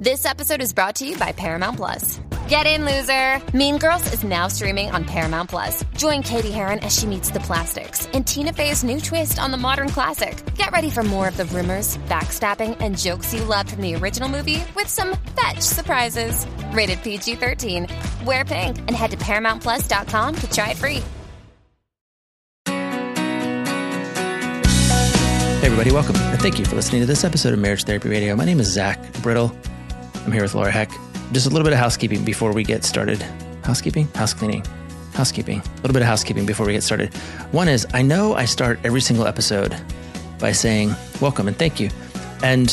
This episode is brought to you by Paramount Plus. Get in, loser! Mean Girls is now streaming on Paramount Plus. Join Cady Heron as she meets the plastics in Tina Fey's new twist on the modern classic. Get ready for more of the rumors, backstabbing, and jokes you loved from the original movie with some fetch surprises. Rated PG 13. Wear pink and head to ParamountPlus.com to try it free. Hey, everybody, welcome. And thank you for listening to this episode of Marriage Therapy Radio. My name is Zach Brittle. I'm here with Laura Heck. Just a little bit of housekeeping before we get started. Housekeeping? House cleaning. Housekeeping. A little bit of housekeeping before we get started. One is I know I start every single episode by saying welcome and thank you. And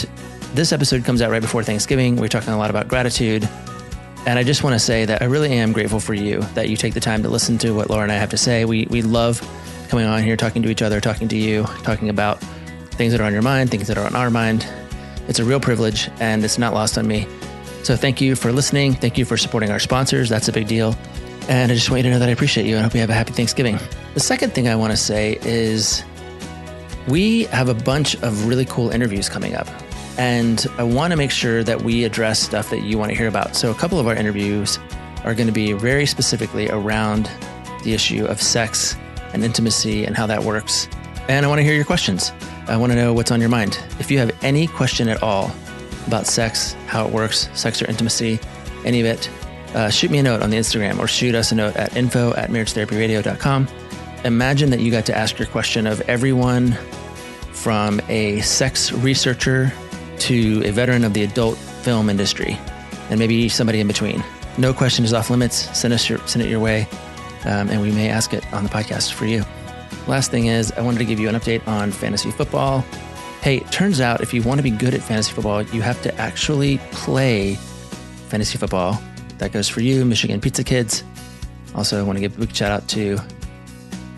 this episode comes out right before Thanksgiving. We're talking a lot about gratitude. And I just want to say that I really am grateful for you that you take the time to listen to what Laura and I have to say. We, we love coming on here, talking to each other, talking to you, talking about things that are on your mind, things that are on our mind. It's a real privilege and it's not lost on me. So thank you for listening. Thank you for supporting our sponsors. That's a big deal. And I just want you to know that I appreciate you and I hope you have a happy Thanksgiving. The second thing I want to say is we have a bunch of really cool interviews coming up. And I want to make sure that we address stuff that you want to hear about. So a couple of our interviews are going to be very specifically around the issue of sex and intimacy and how that works. And I want to hear your questions. I want to know what's on your mind. If you have any question at all about sex, how it works, sex or intimacy, any of it, uh, shoot me a note on the Instagram or shoot us a note at info at marriagetherapyradio.com. Imagine that you got to ask your question of everyone from a sex researcher to a veteran of the adult film industry, and maybe somebody in between. No question is off limits. Send us your, send it your way, um, and we may ask it on the podcast for you. Last thing is, I wanted to give you an update on fantasy football. Hey, it turns out if you want to be good at fantasy football, you have to actually play fantasy football. That goes for you, Michigan Pizza Kids. Also, I want to give a big shout out to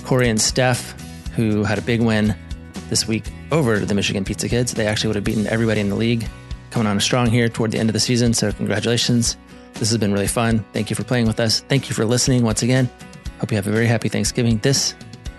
Corey and Steph, who had a big win this week over the Michigan Pizza Kids. They actually would have beaten everybody in the league, coming on strong here toward the end of the season. So, congratulations. This has been really fun. Thank you for playing with us. Thank you for listening once again. Hope you have a very happy Thanksgiving. This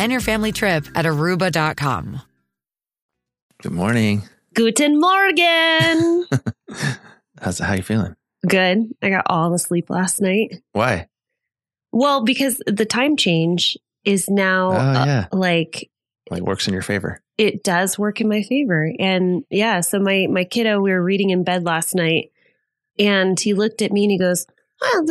Plan your family trip at aruba.com. Good morning. Guten Morgen. How's how you feeling? Good. I got all the sleep last night. Why? Well, because the time change is now Oh, uh, yeah. like Like works in your favor. it does work in my favor. And yeah, so my my kiddo, we were reading in bed last night, and he looked at me and he goes, "Well,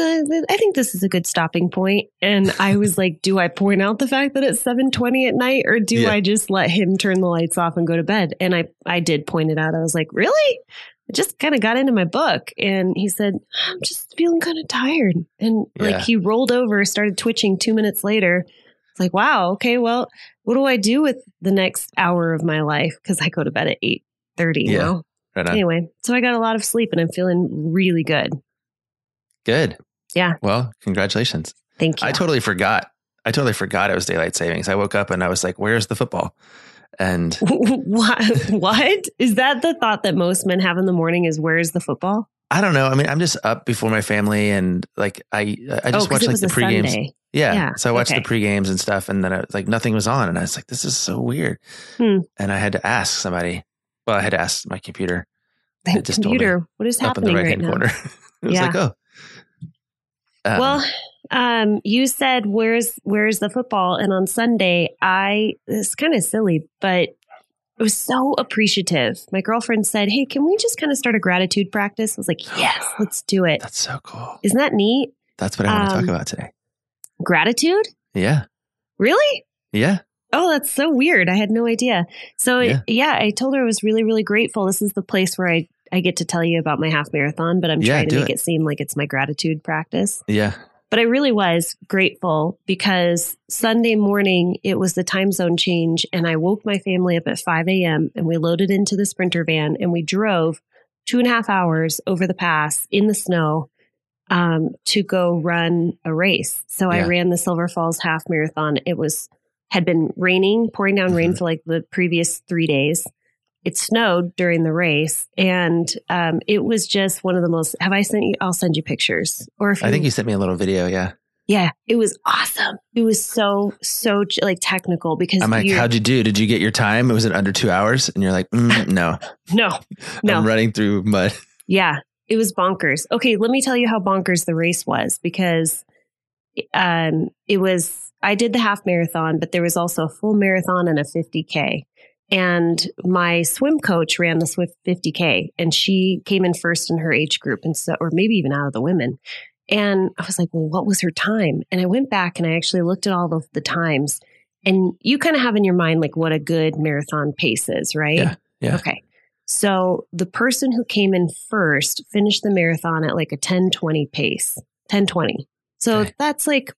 I think this is a good stopping point." And I was like, "Do I point out the fact that it's seven twenty at night, or do Yeah. I just let him turn the lights off and go to bed?" And I I did point it out. I was like, "Really." I just kind of got into my book. And he said, I'm just feeling kind of tired. And like Yeah. he rolled over, started twitching two minutes later. It's like, wow, okay, well, what do I do with the next hour of my life? Because I go to bed at eight thirty Yeah. now. Right. Anyway, so I got a lot of sleep and I'm feeling really good. Good. Yeah. Well, congratulations. Thank you. I totally forgot. I totally forgot it was daylight savings. I woke up and I was like, "Where's the football?" And what? what is that? The thought that most men have in the morning is, "Where's the football?" I don't know. I mean, I'm just up before my family, and like I, I just oh, watched like the a pre games. Yeah. Yeah, So I watched okay. the pre games and stuff, and then I was like, nothing was on, and I was like, this is so weird. Hmm. And I had to ask somebody. Well, I had to ask my computer The It just told me computer. What is up in the happening right now? corner. it was Yeah. like, oh. Um, well, um, you said where's where's the football? And on Sunday, I it's kind of silly, but it was so appreciative. My girlfriend said, "Hey, can we just kind of start a gratitude practice?" I was like, "Yes, let's do it." that's so cool. Isn't that neat? That's what I want to Um, talk about today. Gratitude? Yeah. Really? Yeah. Oh, that's so weird. I had no idea. So Yeah. yeah, I told her I was really, really grateful. This is the place where I, I get to tell you about my half marathon, but I'm Yeah, trying to make it. it. seem like it's my gratitude practice. Yeah. But I really was grateful because Sunday morning it was the time zone change and I woke my family up at 5 a.m. and we loaded into the sprinter van and we drove two and a half hours over the pass in the snow um, to go run a race. So I ran the Silver Falls half marathon. It was had been raining, pouring down rain Mhm. for like the previous three days. It snowed during the race, and um, it was just one of the most. Have I sent you? I'll send you pictures. Or if I think you sent me a little video. Yeah. yeah, it was awesome. It was so so like technical because I'm like, how'd you do? Did you get your time? It was it under two hours? And you're like, mm, no, no no I'm running through mud. Yeah, it was bonkers. Okay, let me tell you how bonkers the race was because um it was I did the half marathon, but there was also a full marathon and a 50k. And my swim coach ran the Swift 50k and she came in first in her age group and so or maybe even out of the women. And I was like, "Well, what was her time?" And I went back and I actually looked at all of the times. And you kind of have in your mind like what a good marathon pace is, right? Yeah, yeah. Okay. So the person who came in first finished the marathon at like a 1020 pace. 1020. So Okay. that's like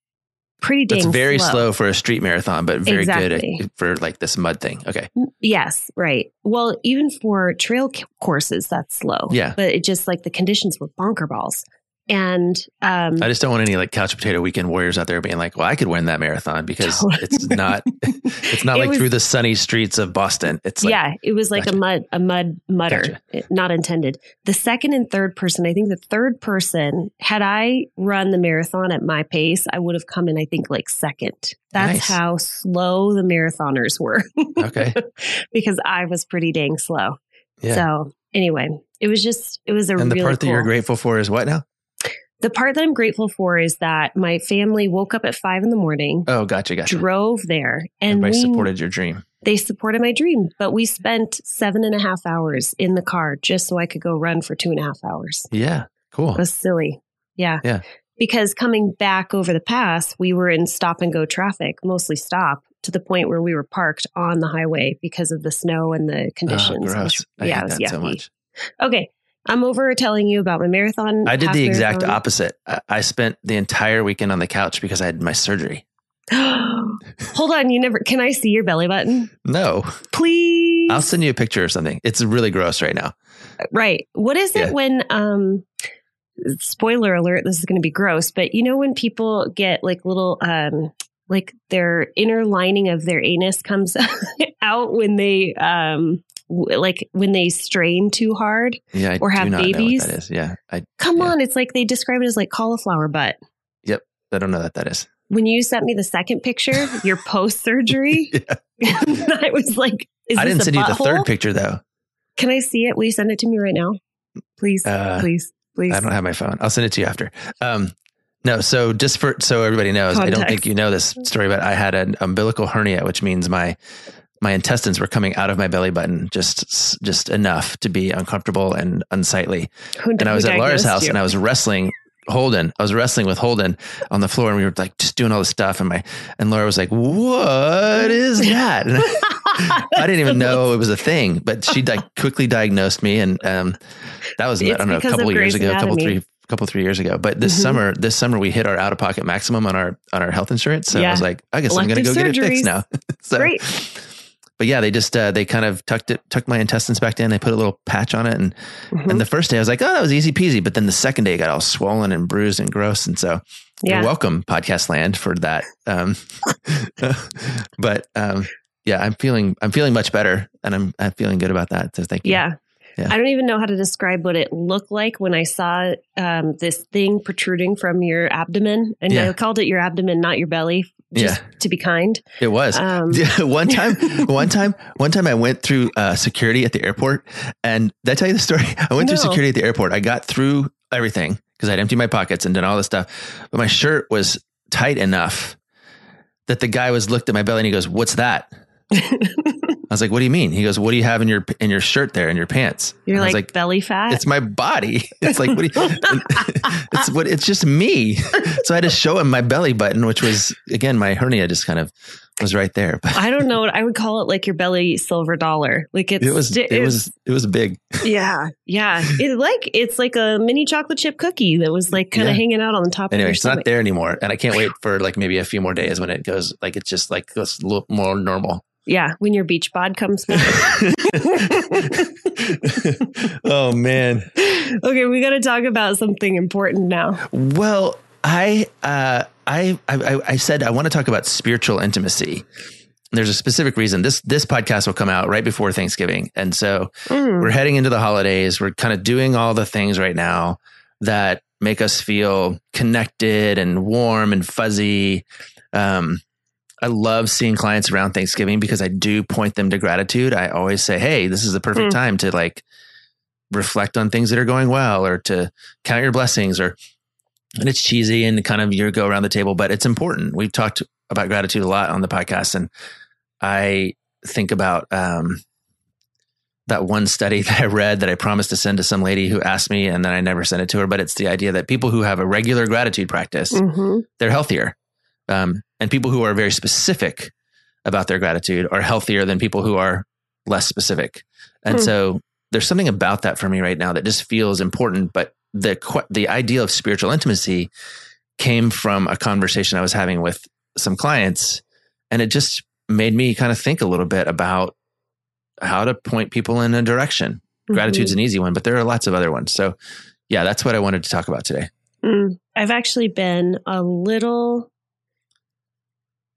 pretty dang That's very slow. slow. for a street marathon, but very good at, for like this mud thing. Okay. Mm, yes, right. Well, even for trail courses, that's slow. Yeah. But it just like the conditions were bonker balls. And um, I just don't want any like couch potato weekend warriors out there being like, well, I could win that marathon because Totally. it's not, it's not It like was- through the sunny streets of Boston. It's like, yeah, it was like Gotcha. a mud, a mud mutter, Gotcha. It- not intended. The second and third person, I think the third person, had I run the marathon at my pace, I would have come in, I think, like second. That's Nice. how slow the marathoners were okay. because I was pretty dang slow. Yeah. So anyway, it was just, it was a and the really part that you're grateful for is what now? The part that I'm grateful for is that my family woke up at five in the morning, Oh, gotcha. Gotcha. drove there, and Everybody we, supported your dream. they supported my dream. But we spent seven and a half hours in the car just so I could go run for two and a half hours. Yeah. Cool. It was silly. Yeah. Yeah. Because coming back over the pass, we were in stop and go traffic, mostly stop, to the point where we were parked on the highway because of the snow and the Oh, conditions. gross. which- I yeah, hate it was that so much. Okay. I'm over telling you about my marathon. I did the exact marathon. opposite. I, spent the entire weekend on the couch because I had my surgery. Hold on, you never can I see your belly button? No, Please. I'll send you a picture or something. It's really gross right now. right. What is it Yeah. when um spoiler alert, this is gonna be gross, but you know when people get like little um like their inner lining of their anus comes out when they um like when they strain too hard. Yeah, I Or have babies? know what that is. Yeah, I Come Yeah. on, it's like they describe it as like cauliflower butt. Yep. I don't know what that is. When you sent me the second picture, your post surgery, I was like, is I this didn't a send you the third picture though. Can I see it? Will you send it to me right now? Please, Uh, please, please. I don't have my phone. I'll send it to you after. Um, no, so just for so everybody knows, I don't think you know this story, but I had an umbilical hernia, which means my my intestines were coming out of my belly button just just enough to be uncomfortable and unsightly. Who- and I was at Laura's house you? and I was wrestling Holden. I was wrestling with Holden on the floor and we were like just doing all this stuff. And my, and Laura was like, what is that? I didn't even know it was a thing, but she quickly diagnosed me, and um, that was It's I don't know a couple of years Grey's ago, a couple three couple three years ago. But this Mhm. summer, this summer we hit our out of pocket maximum on our on our health insurance. So I was like, I guess I'm going to go Elective get it fixed now. so, Great. But yeah, they just uh, they kind of tucked it tucked my intestines back in. They put a little patch on it, and Mhm. and the first day I was like, oh, that was easy peasy. But then the second day it got all swollen and bruised and gross, and so Yeah. you're welcome, podcast land, for that. Um, but um, yeah, I'm feeling I'm feeling much better, and I'm I'm feeling good about that. So thank you. Yeah. Yeah. I don't even know how to describe what it looked like when I saw um, this thing protruding from your abdomen. And Yeah. I called it your abdomen, not your belly, just to be kind. It was Um, one time. One time. One time, I went through uh, security at the airport, and did I tell you the story? I went through security at the airport. I got through everything because I'd emptied my pockets and done all this stuff, but my shirt was tight enough that the guy was looked at my belly and he goes, "What's that?" I was like, "What do you mean?" He goes, "What do you have in your in your shirt there in your pants?" You're was like, belly fat. it's my body. It's like what? Do you, it's what? It's just me. So I had to show him my belly button, which was again my hernia just kind of was right there. But I don't know what I would call it like your belly silver dollar. Like it's it was it it's- was it was big. yeah yeah it like it's like a mini chocolate chip cookie that was like kind of Yeah. hanging out on the top Anyway, of your it's not there anymore, and I can't wait for like maybe a few more days when it goes like it's just like goes a little more normal. Yeah, when your beach bod comes back. oh man. okay, we got to talk about something important now. Well, I uh, I, I I said I want to talk about spiritual intimacy. There's a specific reason this this podcast will come out right before Thanksgiving, and so Mm. we're heading into the holidays. We're kind of doing all the things right now that make us feel connected and warm and fuzzy. Um, I love seeing clients around Thanksgiving because I do point them to gratitude. I always say, "Hey, this is the perfect Mm. time to like reflect on things that are going well, or to count your blessings, or." And it's cheesy and kind of your go around the table, but it's important. We've talked about gratitude a lot on the podcast, and I think about um, that one study that I read that I promised to send to some lady who asked me, and then I never sent it to her. But it's the idea that people who have a regular gratitude practice, hmm they're healthier, um, and people who are very specific about their gratitude are healthier than people who are less specific. And Hmm. so there's something about that for me right now that just feels important. But the the idea of spiritual intimacy came from a conversation I was having with some clients, and it just made me kind of think a little bit about how to point people in a direction. Gratitude's an easy one, but there are lots of other ones. So, yeah, that's what I wanted to talk about today. Mm. I've actually been a little.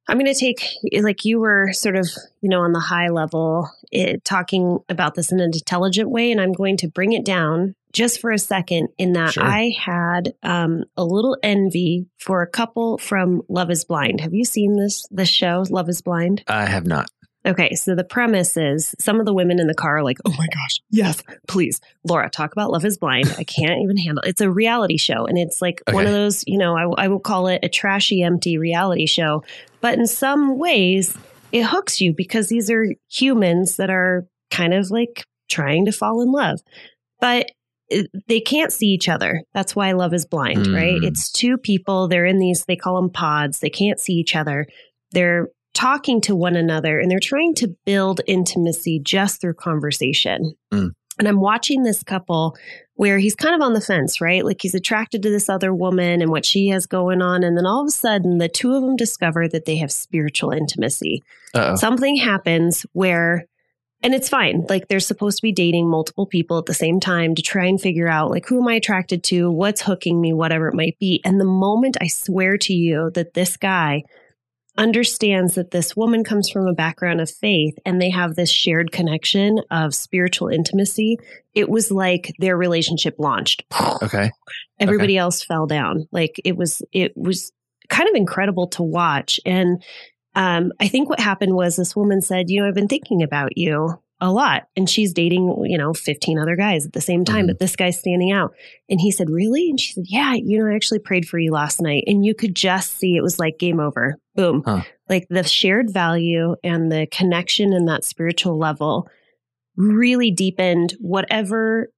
I'm going to take, like you were sort of, you know, on the high level, it, talking about this in an intelligent way. And I'm going to bring it down just for a second in that Sure. I had um, a little envy for a couple from Love is Blind. Have you seen this, this show, Love is Blind? I have not. Okay, so the premise is some of the women in the car are like, "Oh my gosh, yes, please, Laura, talk about Love Is Blind." I can't even handle. It's a reality show, and it's like one of those, you know, I, I will call it a trashy, empty reality show. But in some ways, it hooks you because these are humans that are kind of like trying to fall in love, but they can't see each other. That's why Love Is Blind, right? Mm. It's two people. They're in these. They call them pods. They can't see each other. They're talking to one another and they're trying to build intimacy just through conversation. Mm. And I'm watching this couple where he's kind of on the fence, right? Like he's attracted to this other woman and what she has going on. And then all of a sudden, the two of them discover that they have spiritual intimacy. Uh-oh. Something happens where, and it's fine. Like they're supposed to be dating multiple people at the same time to try and figure out, like, who am I attracted to? What's hooking me? Whatever it might be. And the moment I swear to you that this guy understands that this woman comes from a background of faith and they have this shared connection of spiritual intimacy, it was like their relationship launched. Okay. Everybody else fell down. Like it was, it was kind of incredible to watch. And um, I think what happened was this woman said, You know, I've been thinking about you a lot. And she's dating, you know, 15 other guys at the same time, Mhm. but this guy's standing out. And he said, Really? And she said, Yeah, you know, I actually prayed for you last night. And you could just see it was like game over. Boom. Huh. Like the shared value and the connection and that spiritual level really deepened whatever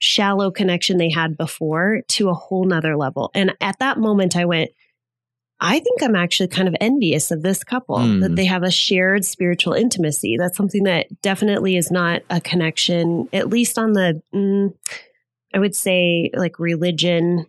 shallow connection they had before to a whole nother level. And at that moment, I went, I think I'm actually kind of envious of this couple Mm. that they have a shared spiritual intimacy. That's something that definitely is not a connection, at least on the, mm, I would say, like religion,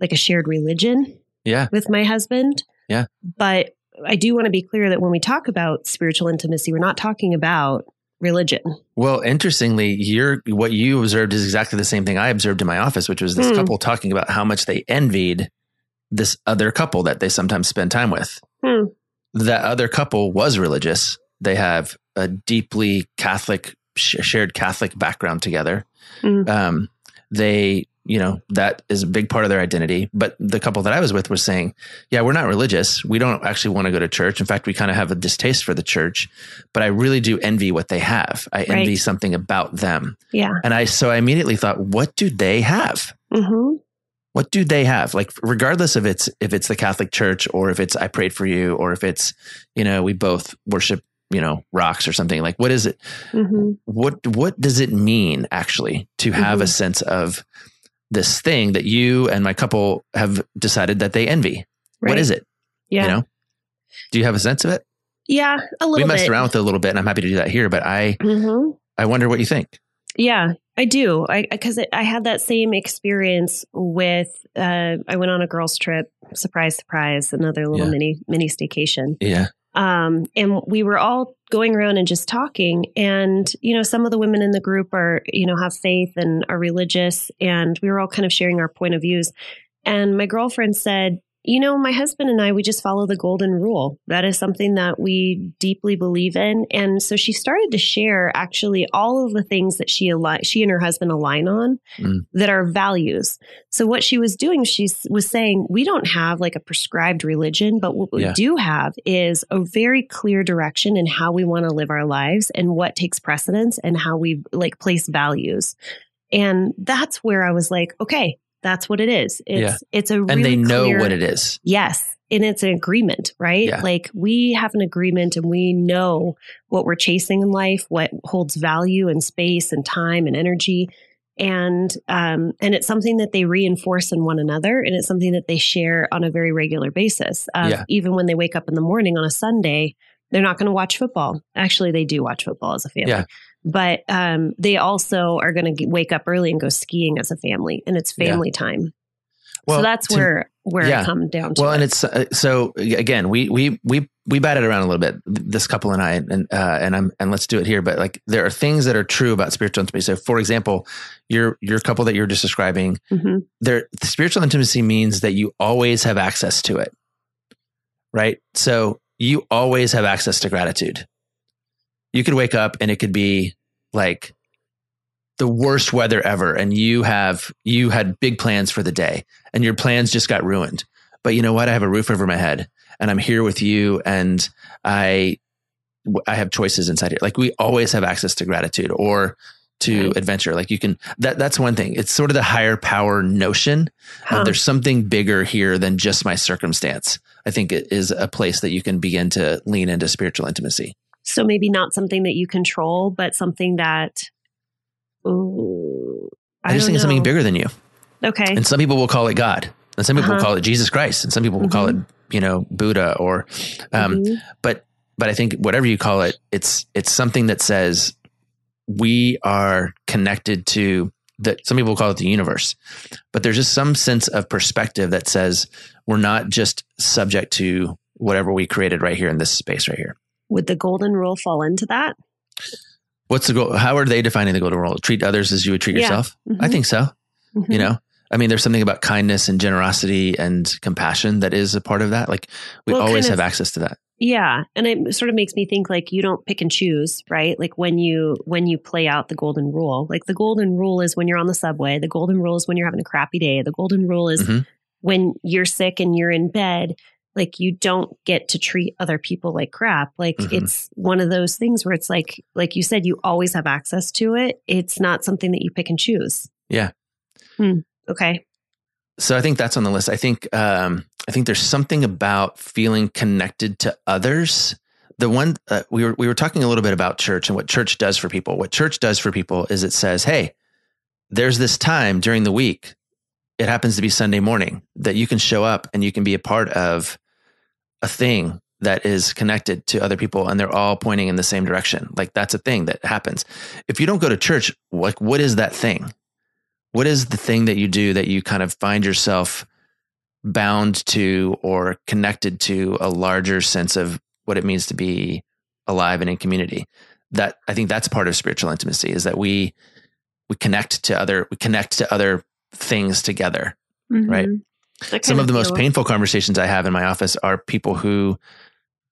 like a shared religion Yeah. with my husband. Yeah. But I do want to be clear that when we talk about spiritual intimacy, we're not talking about religion. Well, interestingly, you're what you observed is exactly the same thing I observed in my office, which was this Hmm. couple talking about how much they envied this other couple that they sometimes spend time with. Hmm. That other couple was religious. They have a deeply Catholic, sh- shared Catholic background together. Hmm. Um, they, you know, that is a big part of their identity. But the couple that I was with was saying, yeah, we're not religious. We don't actually want to go to church. In fact, we kind of have a distaste for the church, but I really do envy what they have. I envy Right. something about them. Yeah. And I, so I immediately thought, what do they have? hmm What do they have? Like, regardless of it's, if it's the Catholic church or if it's, I prayed for you, or if it's, you know, we both worship, you know, rocks or something like, what is it? hmm What, what does it mean actually to have a Mhm. sense of this thing that you and my couple have decided that they envy? What is it? Yeah. You know, do you have a sense of it? Yeah. A little bit. We messed bit. around with it a little bit and I'm happy to do that here, but I, hmm I wonder what you think. Yeah, I do. I because I had that same experience with. Uh, I went on a girls' trip. Surprise, surprise! Another little Yeah. mini mini staycation. Yeah. Um, and we were all going around and just talking. And you know, some of the women in the group are you know have faith and are religious, and we were all kind of sharing our point of views. And my girlfriend said, you know, my husband and I, we just follow the golden rule. That is something that we deeply believe in. And so she started to share actually all of the things that she she and her husband align on Mm. that are values. So what she was doing, she was saying, we don't have like a prescribed religion, but what we Yeah. do have is a very clear direction in how we want to live our lives and what takes precedence and how we like place values. And that's where I was like, okay, that's what it is. It's Yeah. it's a And they know clear- what it is. Yes. And it's an agreement, right? Yeah. Like we have an agreement and we know what we're chasing in life, what holds value and space and time and energy. And um, and it's something that they reinforce in one another, and it's something that they share on a very regular basis. Uh, Yeah. Even when they wake up in the morning on a Sunday, they're not going to watch football. Actually, they do watch football as a family, Yeah. But um, they also are going to wake up early and go skiing as a family, and it's Yeah. family time. Well, so that's to- where where yeah. it comes down to. Well, it. and it's uh, so again, we we we we batted around a little bit. This couple and I, and uh, and I'm and let's do it here. But like, there are things that are true about spiritual intimacy. So, for example, your your couple that you're just describing, Mhm. there spiritual intimacy means that you always have access to it, right? So you always have access to gratitude. You could wake up and it could be like the worst weather ever and you have you had big plans for the day and your plans just got ruined. But you know what? I have a roof over my head and i'm here with you and i i have choices inside here. Like we always have access to gratitude or to Right. adventure. Like you can that that's one thing. It's sort of the higher power notion Huh. there's something bigger here than just my circumstance. I think it is a place that you can begin to lean into spiritual intimacy So maybe not something that you control, but something that. Ooh, i, just think it's something bigger than you Okay. and some people will call it god and some people will Uh-huh. call it jesus christ and some people will call it you know buddha or um Mhm. but but i think whatever you call it it's it's something that says we are connected to that some people call it the universe but there's just some sense of perspective that says we're not just subject to whatever we created right here in this space right here Would the golden rule fall into that? what's the goal how are they defining the golden rule treat others as you would treat Yeah. yourself i Mhm. think so Mhm. you know i mean there's something about kindness and generosity and compassion that is a part of that like we Well, always kind have access to that Yeah, and it sort of makes me think like you don't pick and choose, right? Like when you when you play out the golden rule. Like the golden rule is when you're on the subway. The golden rule is when you're having a crappy day. The golden rule is Mhm. when you're sick and you're in bed. Like you don't get to treat other people like crap. Like Mhm. it's one of those things where it's like like you said, you always have access to it. It's not something that you pick and choose. Yeah. Hmm. Okay. so i think that's on the list i think um i think there's something about feeling connected to others the one uh, we were we were talking a little bit about church and what church does for people what church does for people is it says hey there's this time during the week it happens to be sunday morning that you can show up and you can be a part of a thing that is connected to other people and they're all pointing in the same direction. Like that's a thing that happens. If you don't go to church, like what is that thing? What is the thing that you do that you kind of find yourself bound to or connected to a larger sense of what it means to be alive and in community? That I think that's part of spiritual intimacy is that we we connect to other we connect to other things together, Mhm. right? Some kinda of the most painful conversations I have in my office are people who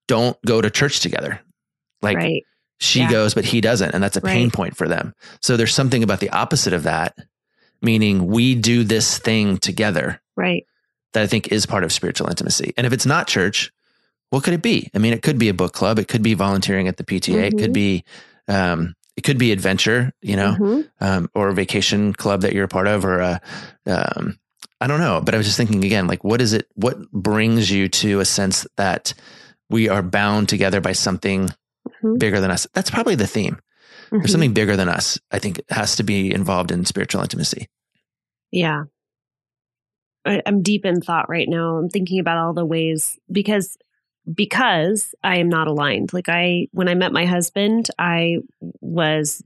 don't go to church together. Like right. she Yeah. goes, but he doesn't. And that's a pain point for them. So there's something about the opposite of that, meaning we do this thing together Right. that I think is part of spiritual intimacy. And if it's not church, what could it be? I mean, it could be a book club. It could be volunteering at the PTA. It could Mhm. be, um, it could be adventure, you know, Mhm. um, or a vacation club that you're a part of, or a, um, I don't know. But I was just thinking again, like, what is it? What brings you to a sense that we are bound together by something Mhm. bigger than us? That's probably the theme. Mhm. There's something bigger than us. I think has to be involved in spiritual intimacy. Yeah. I, I'm deep in thought right now. I'm thinking about all the ways because because I am not aligned. Like I when I met my husband, I was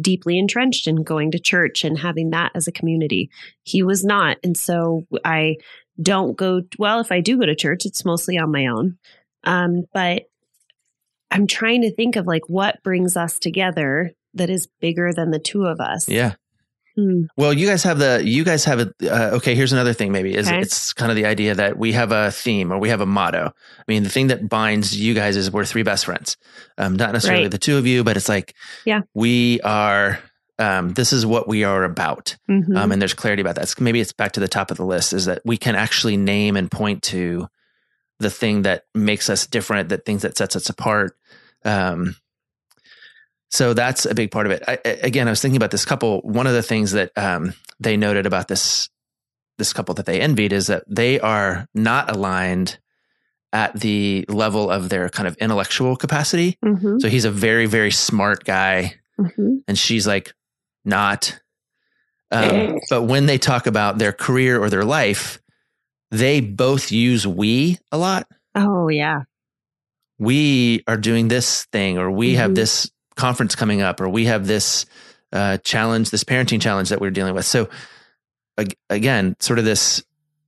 deeply entrenched in going to church and having that as a community. He was not. And so I don't go well, if I do go to church, it's mostly on my own. Um, but I'm trying to think of like what brings us together that is bigger than the two of us. Yeah. Hmm. Well, you guys have the you guys have a uh, okay. Here's another thing. Maybe is Okay. it's kind of the idea that we have a theme or we have a motto. I mean, the thing that binds you guys is we're three best friends. Um, not necessarily Right. the two of you, but it's like Yeah. we are. Um, this is what we are about. Mhm. Um, and there's clarity about that. It's- maybe it's back to the top of the list is that we can actually name and point to the thing that makes us different, that things that sets us apart. Um, so that's a big part of it. I, again, I was thinking about this couple. One of the things that um, they noted about this this couple that they envied is that they are not aligned at the level of their kind of intellectual capacity. Mhm. So he's a very very smart guy Mhm. and she's like not um, but when they talk about their career or their life they both use we a lot Oh yeah. we are doing this thing or we have Mhm. this conference coming up or we have this uh, challenge this parenting challenge that we're dealing with so ag- again sort of this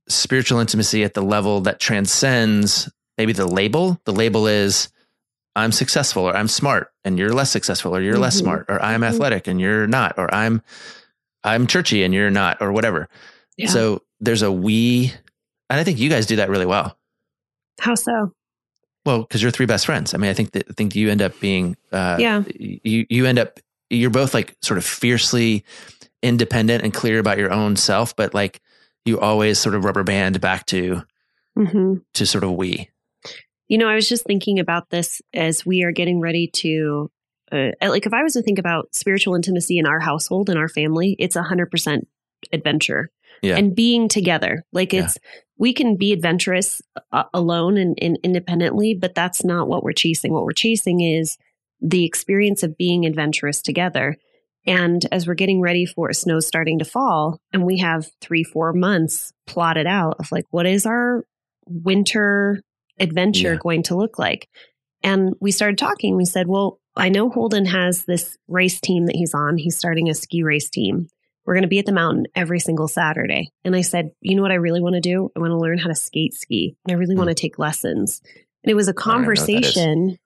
spiritual intimacy at the level that transcends maybe the label the label is i'm successful or i'm smart and you're less successful or you're less Mhm. smart or i'm Mhm. athletic and you're not or i'm i'm churchy and you're not or whatever Yeah. so there's a we and i think you guys do that really well How so? Well, because you're three best friends. I mean, I think that I think you end up being, uh, Yeah. You you end up you're both like sort of fiercely independent and clear about your own self, but like you always sort of rubber band back to hmm to sort of we. You know, I was just thinking about this as we are getting ready to, uh, like, if I was to think about spiritual intimacy in our household and our family, it's a hundred percent adventure Yeah. and being together. Like, Yeah. it's we can be adventurous uh, alone and, and independently, but that's not what we're chasing. What we're chasing is the experience of being adventurous together. And as we're getting ready for snow starting to fall, and we have three, four months plotted out of like, what is our winter adventure Yeah. going to look like? And we started talking. We said, well, I know Holden has this race team that he's on. He's starting a ski race team. We're going to be at the mountain every single Saturday. And I said, you know what I really want to do? I want to learn how to skate ski. And I really want to take lessons. And it was a don't know what that is. conversation.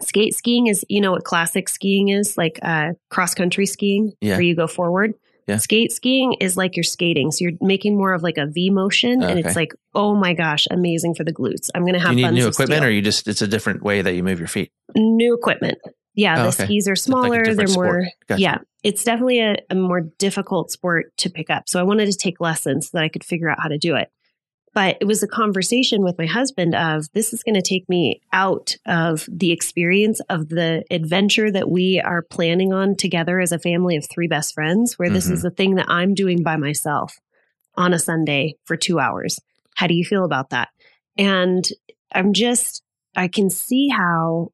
Skate skiing is, you know what classic skiing is, like uh, cross country skiing, Yeah. where you go forward. Yeah. Skate skiing is like you're skating. So you're making more of like a V motion. And it's like, oh my gosh, amazing for the glutes. I'm going to have you need new equipment, steel. or you just it's a different way that you move your feet? new equipment. Yeah, Oh, the okay. skis are like smaller. They're more. Gotcha. Yeah, it's definitely a, a more difficult sport to pick up. So I wanted to take lessons so that I could figure out how to do it. But it was a conversation with my husband of this is going to take me out of the experience of the adventure that we are planning on together as a family of three best friends, where this Mhm. is a thing that I'm doing by myself on a Sunday for two hours. How do you feel about that? And I'm just, I can see how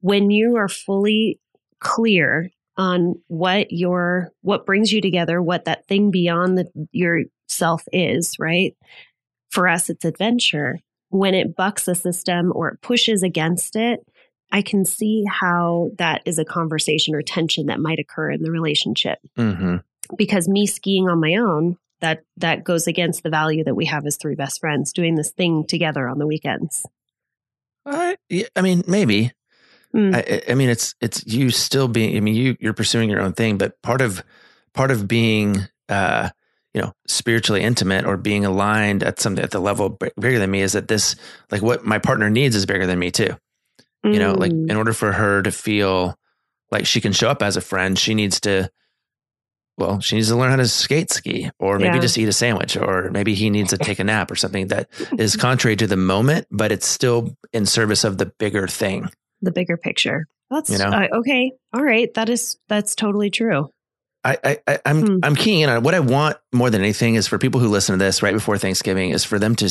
when you are fully clear on what your what brings you together what that thing beyond the, your self is right for us it's adventure when it bucks a system or it pushes against it, I can see how that is a conversation or tension that might occur in the relationship. Mm-hmm. Because me skiing on my own, that that goes against the value that we have as three best friends doing this thing together on the weekends. I, yeah, I mean, maybe. Mm. I, I mean, it's it's you still being. I mean, you you're pursuing your own thing, but part of part of being, uh, you know, spiritually intimate or being aligned at some at the level bigger than me is that this, like, what my partner needs is bigger than me too. You know, like Mm. in order for her to feel like she can show up as a friend, she needs to. Well, she needs to learn how to skate ski, or maybe Yeah. just eat a sandwich, or maybe he needs to take a nap or something that is contrary to the moment, but it's still in service of the bigger thing. The bigger picture. That's You know? uh, okay. All right, that is that's totally true. I, I, I I'm Hmm. I'm keying in on what I want more than anything is for people who listen to this right before Thanksgiving is for them to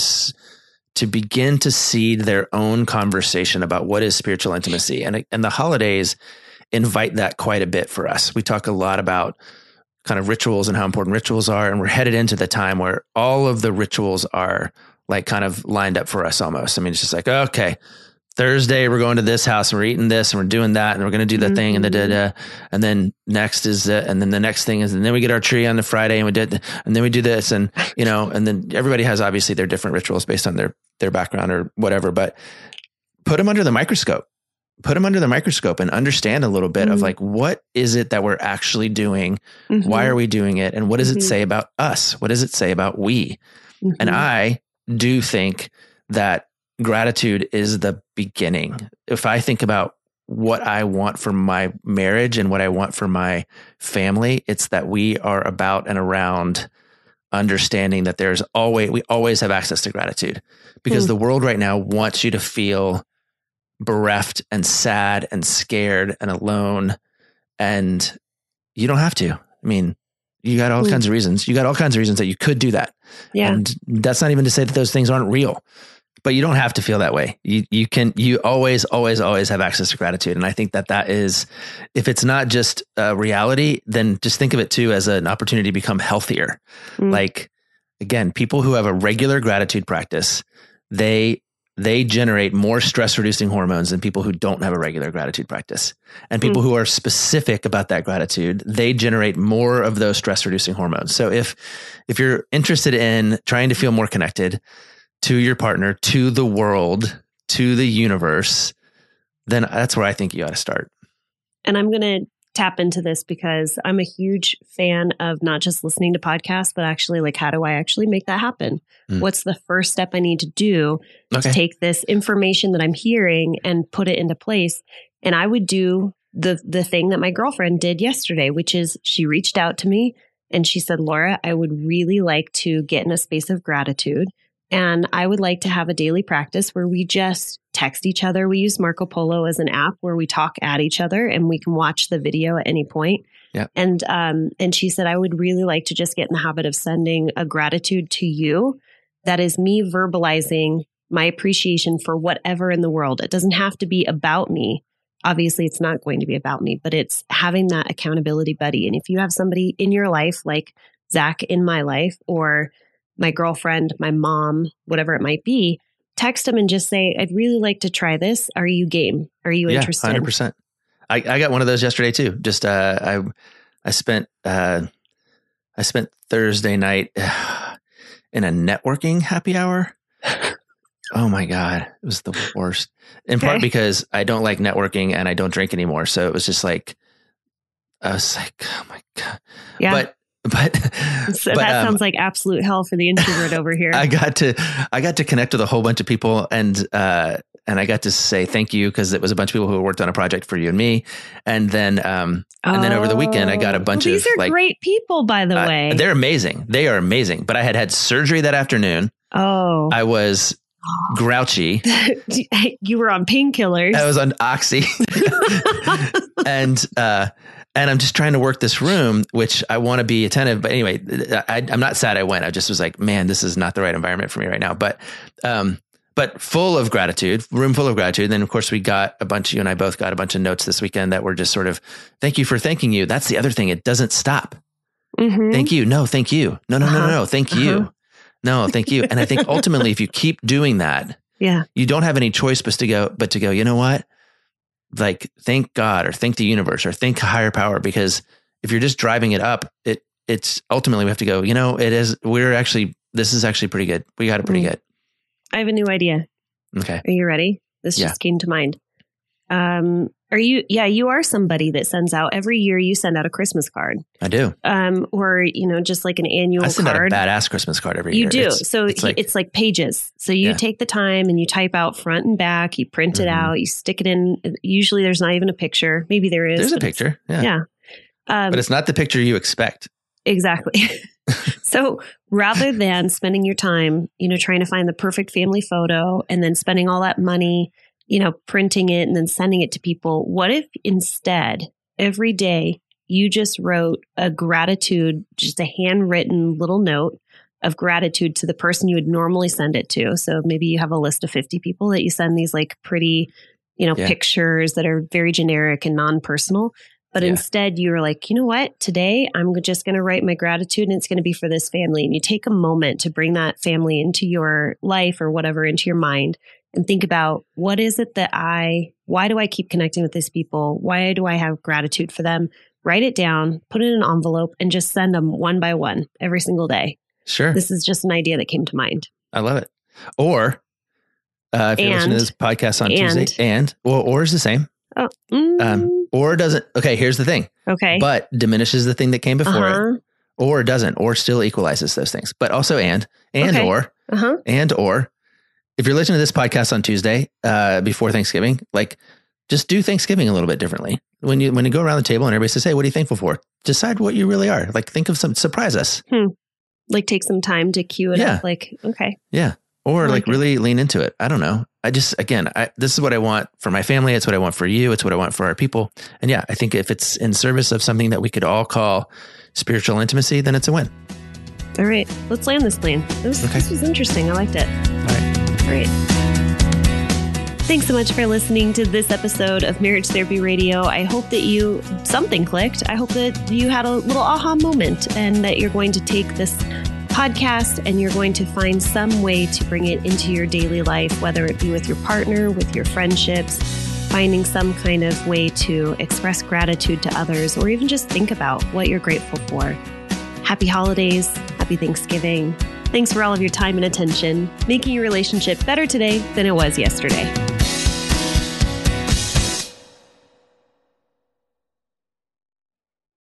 to begin to seed their own conversation about what is spiritual intimacy and and the holidays invite that quite a bit for us. We talk a lot about kind of rituals and how important rituals are and we're headed into the time where all of the rituals are like kind of lined up for us almost. I mean it's just like okay, Thursday we're going to this house and we're eating this and we're doing that and we're going to do the thing and the da da. And then next is uh, and then the next thing is and then we get our tree on the Friday and we did and then we do this and you know and then everybody has obviously their different rituals based on their their background or whatever but put them under the microscope. Put them under the microscope and understand a little bit of Mhm. like what is it that we're actually doing? Why are we doing it? And what does it Mhm. say about us? What does it say about we? And I do think that gratitude is the beginning. If I think about what I want for my marriage and what I want for my family, it's that we are about and around understanding that there's always, we always have access to gratitude because Hmm. the world right now wants you to feel bereft and sad and scared and alone. And you don't have to. I mean, you got all Hmm. kinds of reasons. You got all kinds of reasons that you could do that. yeah. And that's not even to say that those things aren't real, but you don't have to feel that way. You, you can, you always, always, always have access to gratitude. And I think that that is, if it's not just a reality, then just think of it too as an opportunity to become healthier. Mm. Like, again, people who have a regular gratitude practice, they, they generate more stress reducing hormones than people who don't have a regular gratitude practice. And people who are specific about that gratitude, they generate more of those stress reducing hormones. So if if you're interested in trying to feel more connected to your partner, to the world, to the universe, then that's where I think you ought to start. and I'm going to tap into this because I'm a huge fan of not just listening to podcasts, but actually, like, how do I actually make that happen? Mm. What's the first step I need to do Okay. to take this information that I'm hearing and put it into place? And I would do the the thing that my girlfriend did yesterday, which is she reached out to me and she said, "Laura, I would really like to get in a space of gratitude." And I would like to have a daily practice where we just text each other. We use Marco Polo as an app where we talk at each other and we can watch the video at any point. Yeah. And um and she said I would really like to just get in the habit of sending a gratitude to you that is me verbalizing my appreciation for whatever in the world. It doesn't have to be about me. Obviously, it's not going to be about me, but it's having that accountability buddy. And if you have somebody in your life like Zach in my life or my girlfriend, my mom, whatever it might be, text them and just say, I'd really like to try this. Are you game? Are you yeah, interested? hundred percent. I, I got one of those yesterday too. Just uh, I I spent uh, I spent Thursday night in a networking happy hour. Oh my god, it was the worst. In part because I don't like networking and I don't drink anymore, so it was just like I was like, oh my god. Yeah. But but, So but, that um, sounds like absolute hell for the introvert over here. I got to I got to connect with a whole bunch of people and uh and I got to say thank you because it was a bunch of people who worked on a project for you and me. And then um and then over the weekend I got a Oh. bunch Well, of These are like great people, by the uh, way. they're amazing. They are amazing. But I had had surgery that afternoon. oh, I was grouchy. you were on painkillers. I was on oxy. and uh and I'm just trying to work this room, which I want to be attentive. But anyway, I, I'm not sad I went. I just was like, man, this is not the right environment for me right now. But, um, but full of gratitude, room full of gratitude. And then of course we got a bunch, of you and I both got a bunch of notes this weekend that were just sort of, thank you for thanking you. That's the other thing. It doesn't stop. Mhm. Thank you. No, thank you. No, no, no, no, Uh-huh. no. Thank Uh-huh. you. No, thank you. And I think ultimately, if you keep doing that, Yeah. You don't have any choice but to go, but to go, you know what? Like thank God or thank the universe or thank higher power because if you're just driving it up, it it's ultimately we have to go, you know, it is we're actually this is actually pretty good. We got it pretty Mm. good. I have a new idea. Okay. Are you ready? This Yeah. just came to mind. Um, are you, yeah, you are somebody that sends out every year you send out a Christmas card. I do. Um, or, you know, just like an annual I send card. out a badass Christmas card every You year. You do. It's- so it's like, it's like pages. So you Yeah. take the time and you type out front and back, you print it Mhm. out, you stick it in. Usually there's not even a picture. Maybe there is. there's a picture. Yeah. Yeah. Um, But it's not the picture you expect. Exactly. so rather than spending your time, you know, trying to find the perfect family photo and then spending all that money, you know, printing it and then sending it to people, what if instead every day you just wrote a gratitude, just a handwritten little note of gratitude to the person you would normally send it to? So maybe you have a list of 50 people that you send these like pretty, you know, Yeah. pictures that are very generic and non personal. But Yeah. instead, you were like, you know what? Today, I'm just going to write my gratitude and it's going to be for this family. And you take a moment to bring that family into your life or whatever, into your mind and think about what is it that I, why do I keep connecting with these people? Why do I have gratitude for them? Write it down, put it in an envelope, and just send them one by one every single day. Sure. This is just an idea that came to mind. I love it. Or uh, if you're listening to this podcast on and- Tuesday, and well, or is the same, Oh, mm, um, or doesn't. Okay, here's the thing, okay. but diminishes the thing that came before it, uh-huh. or doesn't, or still equalizes those things. But also, and and Okay. or Uh-huh. and or if you're listening to this podcast on Tuesday uh, before Thanksgiving, like just do Thanksgiving a little bit differently. When you when you go around the table and everybody says, "Hey, what are you thankful for?" Decide what you really are. Like think of some surprise us. Like take some time to cue it Yeah. up. Like, okay. Yeah. Or like, like it. really lean into it. I don't know. I just, again, I, this is what I want for my family. It's what I want for you. It's what I want for our people. And yeah, I think if it's in service of something that we could all call spiritual intimacy, then it's a win. All right. Let's land this plane. This, Okay. this was interesting. I liked it. All right. Thanks so much for listening to this episode of Marriage Therapy Radio. I hope that you something clicked. I hope that you had a little aha moment and that you're going to take this podcast and you're going to find some way to bring it into your daily life, whether it be with your partner, with your friendships, finding some kind of way to express gratitude to others, or even just think about what you're grateful for. Happy holidays, happy Thanksgiving. Thanks for all of your time and attention, making your relationship better today than it was yesterday.